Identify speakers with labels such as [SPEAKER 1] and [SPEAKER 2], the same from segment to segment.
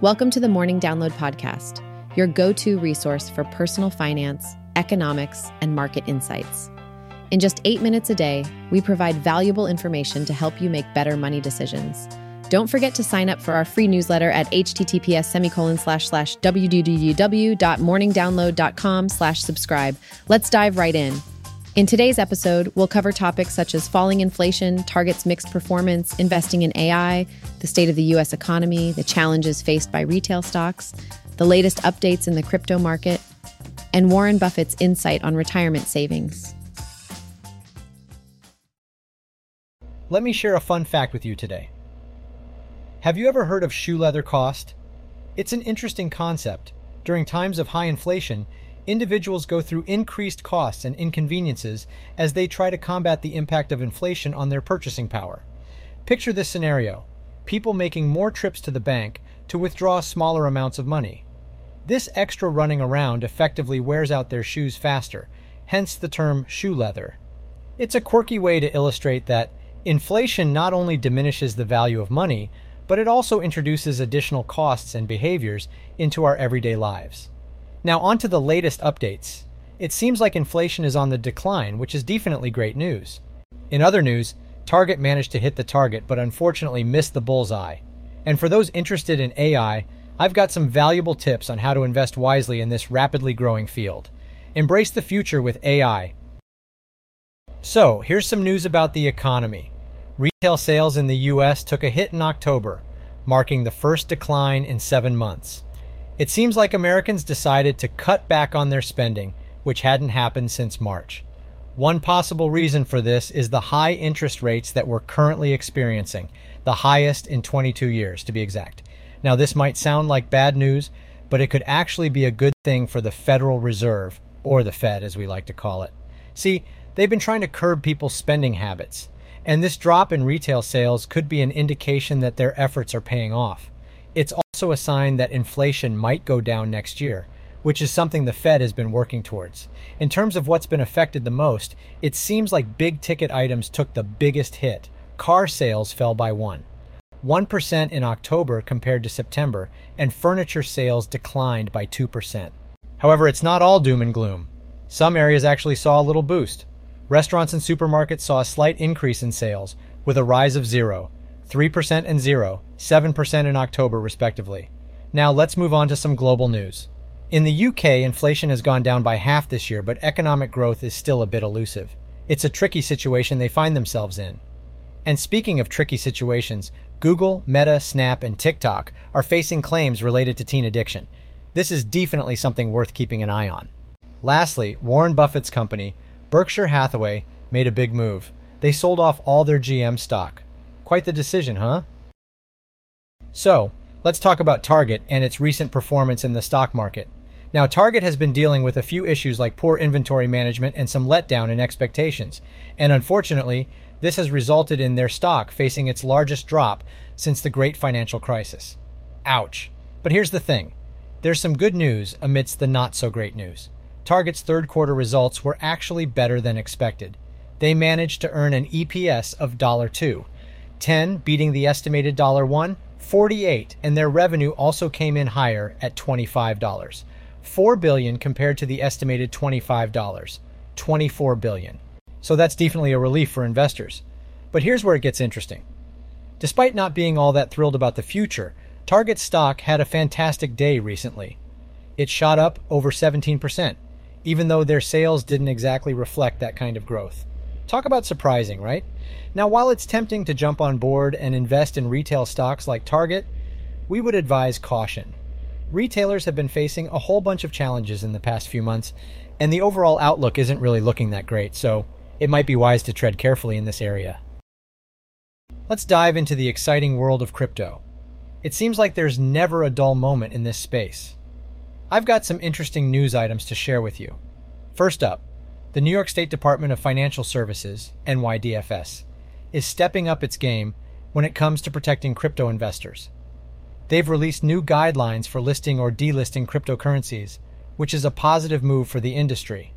[SPEAKER 1] Welcome to the Morning Download Podcast, your go to resource for personal finance, economics, and market insights. In just eight minutes a day, we provide valuable information to help you make better money decisions. Don't forget to sign up for our free newsletter at https semicolon slash slash www.morningdownload.com slash subscribe. Let's dive right in. In today's episode, we'll cover topics such as falling inflation, Target's mixed performance, investing in AI, the state of the U.S. economy, the challenges faced by retail stocks, the latest updates in the crypto market, and Warren Buffett's insight on retirement savings.
[SPEAKER 2] Let me share a fun fact with you today. Have you ever heard of shoe leather cost? It's an interesting concept. During times of high inflation, individuals go through increased costs and inconveniences as they try to combat the impact of inflation on their purchasing power. Picture this scenario people making more trips to the bank to withdraw smaller amounts of money. This extra running around effectively wears out their shoes faster, hence the term shoe leather. It's a quirky way to illustrate that inflation not only diminishes the value of money, but it also introduces additional costs and behaviors into our everyday lives. Now, on to the latest updates. It seems like inflation is on the decline, which is definitely great news. In other news, Target managed to hit the target, but unfortunately missed the bullseye. And for those interested in AI, I've got some valuable tips on how to invest wisely in this rapidly growing field. Embrace the future with AI. So, here's some news about the economy. Retail sales in the U.S. took a hit in October, marking the first decline in seven months. It seems like Americans decided to cut back on their spending, which hadn't happened since March. One possible reason for this is the high interest rates that we're currently experiencing, the highest in 22 years to be exact. Now, this might sound like bad news, but it could actually be a good thing for the Federal Reserve, or the Fed as we like to call it. See, they've been trying to curb people's spending habits. And this drop in retail sales could be an indication that their efforts are paying off. It's also a sign that inflation might go down next year, which is something the Fed has been working towards. In terms of what's been affected the most, it seems like big ticket items took the biggest hit. Car sales fell by 1. 1% in October compared to September, and furniture sales declined by 2%. However, it's not all doom and gloom. Some areas actually saw a little boost. Restaurants and supermarkets saw a slight increase in sales, with a rise of 0, 3% and 0, 7% in October, respectively. Now let's move on to some global news. In the UK, inflation has gone down by half this year, but economic growth is still a bit elusive. It's a tricky situation they find themselves in. And speaking of tricky situations, Google, Meta, Snap, and TikTok are facing claims related to teen addiction. This is definitely something worth keeping an eye on. Lastly, Warren Buffett's company, Berkshire Hathaway made a big move. They sold off all their GM stock. Quite the decision, huh? So, let's talk about Target and its recent performance in the stock market. Now, Target has been dealing with a few issues like poor inventory management and some letdown in expectations. And unfortunately, this has resulted in their stock facing its largest drop since the great financial crisis. Ouch. But here's the thing there's some good news amidst the not so great news. Target's third quarter results were actually better than expected. They managed to earn an EPS of $2, 10 beating the estimated $1, 48, and their revenue also came in higher at $25. 4 billion compared to the estimated $25, 24 billion. So that's definitely a relief for investors. But here's where it gets interesting. Despite not being all that thrilled about the future, Target stock had a fantastic day recently. It shot up over 17%, even though their sales didn't exactly reflect that kind of growth. Talk about surprising, right? Now, while it's tempting to jump on board and invest in retail stocks like Target, we would advise caution. Retailers have been facing a whole bunch of challenges in the past few months, and the overall outlook isn't really looking that great, so it might be wise to tread carefully in this area. Let's dive into the exciting world of crypto. It seems like there's never a dull moment in this space. I've got some interesting news items to share with you. First up, the New York State Department of Financial Services, NYDFS, is stepping up its game when it comes to protecting crypto investors. They've released new guidelines for listing or delisting cryptocurrencies, which is a positive move for the industry.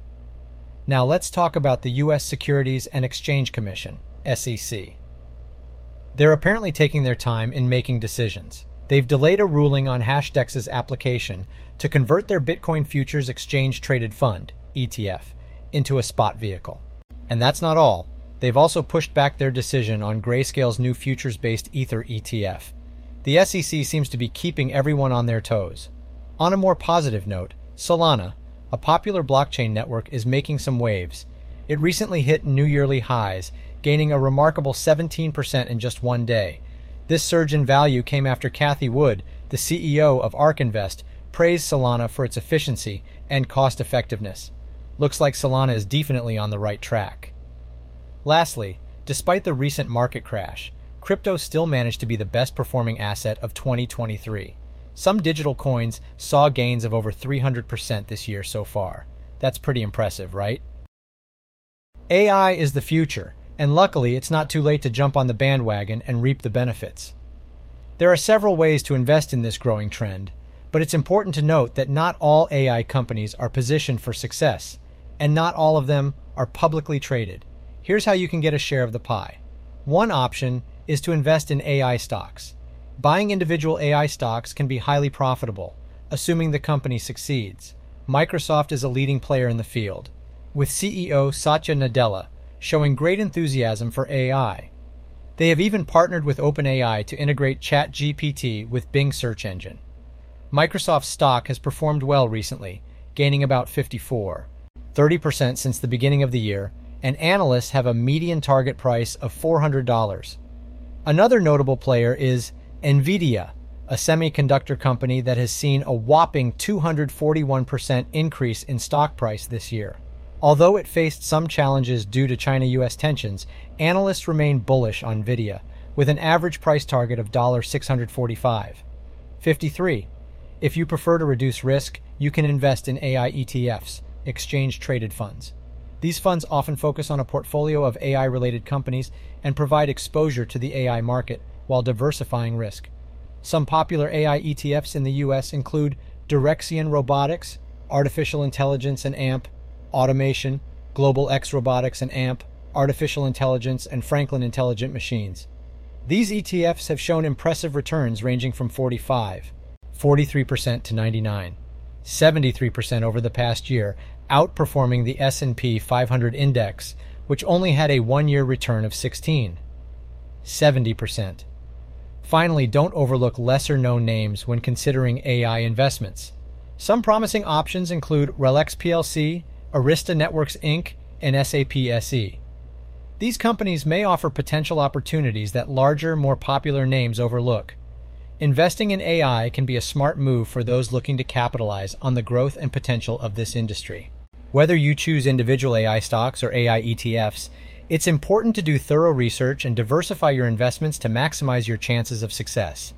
[SPEAKER 2] Now let's talk about the U.S. Securities and Exchange Commission, SEC. They're apparently taking their time in making decisions. they've delayed a ruling on Hashdex's application to convert their Bitcoin Futures Exchange Traded Fund, ETF, into a spot vehicle. And that's not all. They've also pushed back their decision on Grayscale's new futures based Ether ETF. The SEC seems to be keeping everyone on their toes. On a more positive note, Solana, a popular blockchain network, is making some waves. It recently hit new yearly highs, gaining a remarkable 17% in just one day. This surge in value came after Cathie Wood, the CEO of ARK Invest, praised Solana for its efficiency and cost effectiveness. Looks like Solana is definitely on the right track. Lastly, despite the recent market crash, crypto still managed to be the best performing asset of 2023. Some digital coins saw gains of over 300% this year so far. That's pretty impressive, right? AI is the future, and luckily it's not too late to jump on the bandwagon and reap the benefits. There are several ways to invest in this growing trend, but it's important to note that not all AI companies are positioned for success, and not all of them are publicly traded. Here's how you can get a share of the pie. One option is to invest in AI stocks. Buying individual AI stocks can be highly profitable, assuming the company succeeds. Microsoft is a leading player in the field, with CEO Satya Nadella showing great enthusiasm for AI. They have even partnered with OpenAI to integrate ChatGPT with Bing search engine. Microsoft stock has performed well recently, gaining about 54, 30% since the beginning of the year, and analysts have a median target price of $400. Another notable player is NVIDIA, a semiconductor company that has seen a whopping 241% increase in stock price this year. Although it faced some challenges due to China US tensions, analysts remain bullish on NVIDIA, with an average price target of $645. 53. If you prefer to reduce risk, you can invest in AI ETFs, exchange traded funds. These funds often focus on a portfolio of AI related companies and provide exposure to the AI market while diversifying risk. Some popular AI ETFs in the US include Direxion Robotics, Artificial Intelligence and AMP, Automation, Global X Robotics and AMP, Artificial Intelligence, and Franklin Intelligent Machines. These ETFs have shown impressive returns ranging from 45, 43% to 99, 73% over the past year outperforming the S&P 500 index, which only had a 1-year return of 16. 70%. Finally, don't overlook lesser-known names when considering AI investments. Some promising options include RELX plc, Arista Networks Inc., and SAP SE. These companies may offer potential opportunities that larger, more popular names overlook. Investing in AI can be a smart move for those looking to capitalize on the growth and potential of this industry. Whether you choose individual AI stocks or AI ETFs, it's important to do thorough research and diversify your investments to maximize your chances of success.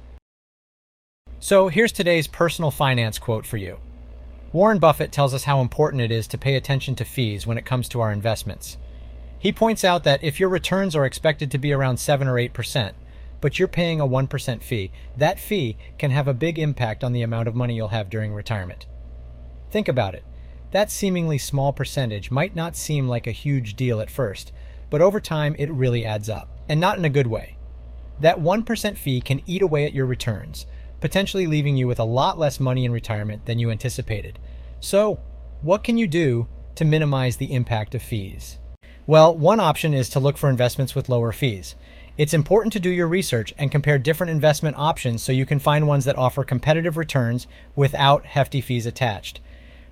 [SPEAKER 2] So, here's today's personal finance quote for you. Warren Buffett tells us how important it is to pay attention to fees when it comes to our investments. He points out that if your returns are expected to be around 7 or 8%, but you're paying a 1% fee, that fee can have a big impact on the amount of money you'll have during retirement. Think about it. That seemingly small percentage might not seem like a huge deal at first, but over time it really adds up, and not in a good way. That 1% fee can eat away at your returns, potentially leaving you with a lot less money in retirement than you anticipated. So, what can you do to minimize the impact of fees? Well, one option is to look for investments with lower fees. It's important to do your research and compare different investment options so you can find ones that offer competitive returns without hefty fees attached.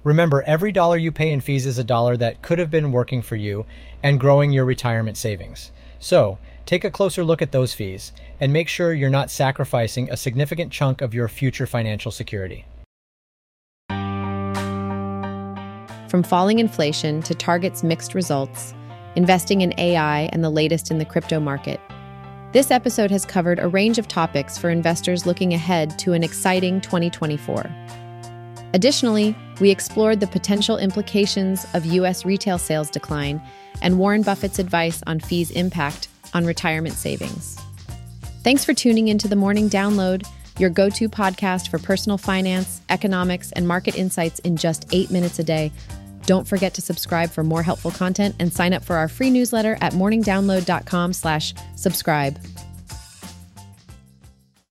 [SPEAKER 2] Remember, every dollar you pay in fees is a dollar that could have been working for you and growing your retirement savings. So, take a closer look at those fees and make sure you're not sacrificing a significant chunk of your future financial security.
[SPEAKER 1] From falling inflation to Target's mixed results, investing in AI and the latest in the crypto market. This episode has covered a range of topics for investors looking ahead to an exciting 2024. Additionally, we explored the potential implications of U.S. retail sales decline and Warren Buffett's advice on fees' impact on retirement savings. Thanks for tuning into the Morning Download, your go to podcast for personal finance, economics, and market insights in just eight minutes a day. Don't forget to subscribe for more helpful content and sign up for our free newsletter at morningdownload.com/slash subscribe.